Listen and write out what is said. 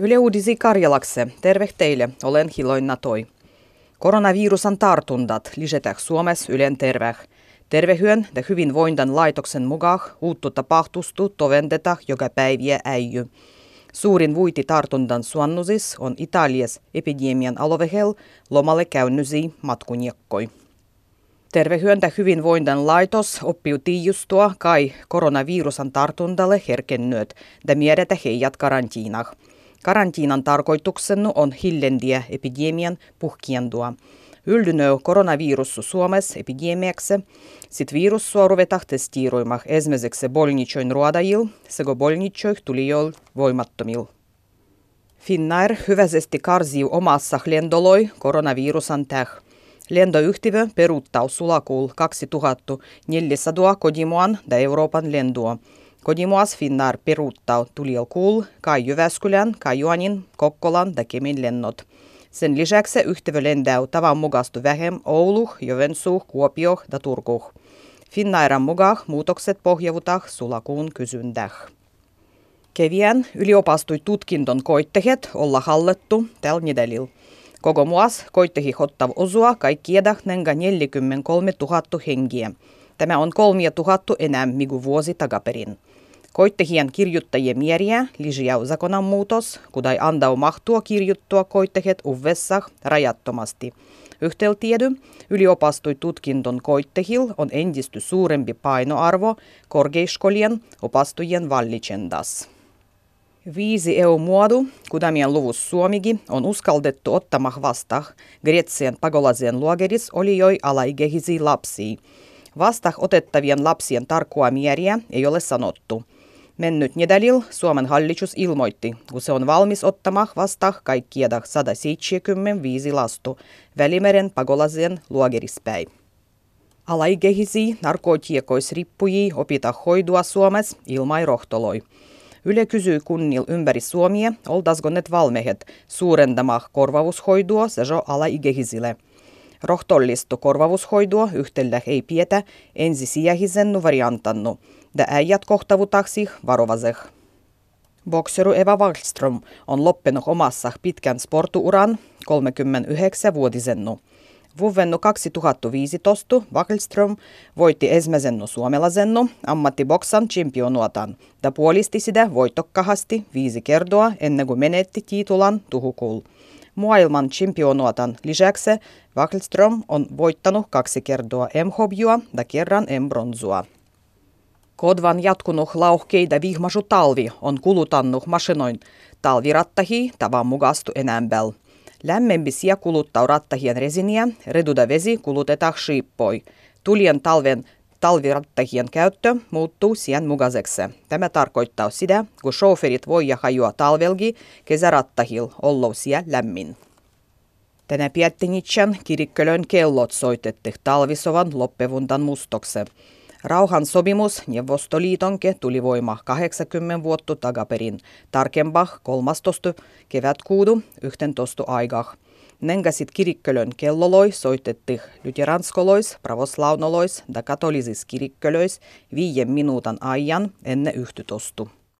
Yle Uudisi Karjalakse, terve teille, olen Hiloin Natoi. Koronavirusan tartuntat lisätään Suomessa Ylen terve. Tervehyön ja hyvinvointan laitoksen mukaan uuttu tapahtustu tovendeta joka päiviä äijy. Suurin vuiti tartuntan suannusis on Italias epidemian alovehel lomalle käynnysi matkunjakkoi. Tervehyön ja hyvinvointan laitos oppiu tiijustua kai koronavirusan tartuntalle herkennyöt ja miedetä heijat karantiinah. Karantiinan tarkoituksena on hillendiä epidemian puhkiandua. Yldynö koronavirus Suomessa epidemiaksi, sit virussua ruvetaan testiiroimah esimerkiksi bolnichoin ruodajil sekä bolnichoih tulijoil voimattomil. Finnair hyväisesti karsiu omassa lendoloi koronavirusan täh. Lentoyhtiö peruuttaa sulakuul 2400 kodimoan ja Euroopan lendua. Kodimuas Finnair peruuttaa tulielkuul kai Jyväskylän, Kajuanin, Kokkolan ja Kemin lennot. Sen lisäksi yhtiö lentää tavan mukastu vähem Oulu, Joensuu, Kuopio ja Turku. Finnairan mukaan muutokset pohjavutaan sulakuun kysyntään. Keviän yliopastui tutkinton koittehet olla hallettu tällä nedelil. Koko muas koittehi hottav osua kaikkieda nenga 43 000 hengiä. Tämä on 3 000 enää migu vuosi takaperin. Koittehien kirjoittajien mieriä lisää zakonan muutos, kudai andau mahtua kirjoittua koittehet uvessa rajattomasti. Yhteltiedy yliopastui tutkinton koittehil on entistä suurempi painoarvo korkeiskolien opastujien vallitsendas. Viisi EU-muodu, kudamien luvus Suomigi, on uskaldettu ottamah vastaan Gretsien pagolasien luogeris oli joi alaigehisi lapsia. Vastah otettavien lapsien tarkkoa mieriä ei ole sanottu. Mennyt nedälil Suomen hallitus ilmoitti, kun se on valmis ottamaan vastaan kaikkia 175 lastu Välimeren pagolasien luogerispäin. Alaigehisi narkotiekoisrippujia opita hoidua Suomessa ilmai rohtoloi. Yle kysyy kunnil ympäri Suomia, oltaisiko ne valmehet suurentamaan korvaushoidua sejo alaigehisille. Rohtollistu korvaushoidua yhtellä ei pietä ensisijaisen variantannu, ja äijät kohtavutaksi varovaseh. Bokseru Eva Wallström on loppunut omassa pitkän sportuuran 39-vuotisennu. Vuovennu 2015 Wallström voitti ensimmäisen suomalaisen ammattiboksan championuotan ja puolisti sitä voitokkahasti viisi kertaa ennen kuin menetti titulan tuhukul. Maailman championuotan lisäksi Wallström on voittanut kaksi kertaa M-hobjua ja kerran M-bronsua. Kodvan jatkunut lauhkeida vihmasu talvi on kulutannut masinoin talvirattahi tavan mukastu enämbel. Lämmempisiä kuluttaa rattahien resiniä, reduda vesi kulutetaan shippoi. Tulien talven talvirattahien käyttö muuttuu sien mukaiseksi. Tämä tarkoittaa sitä, kun chauffeurit voi hajoa talvelgi kesärattahil ollo siellä lämmin. Tänä Piettinitsan kirikkölön kellot soitettiin talvisovan loppevuntan mustokse. Rauhan sopimus Neuvostoliitonke tuli voima 80 vuotta takaperin, tarkempah 13. kevätkuudu 11 aikaa. Nengasit kirikkölön kelloloi soitetti luteranskolois, pravoslaunolois ja katolisis kirikkölöis viien minuutan ajan ennen yhtytostu.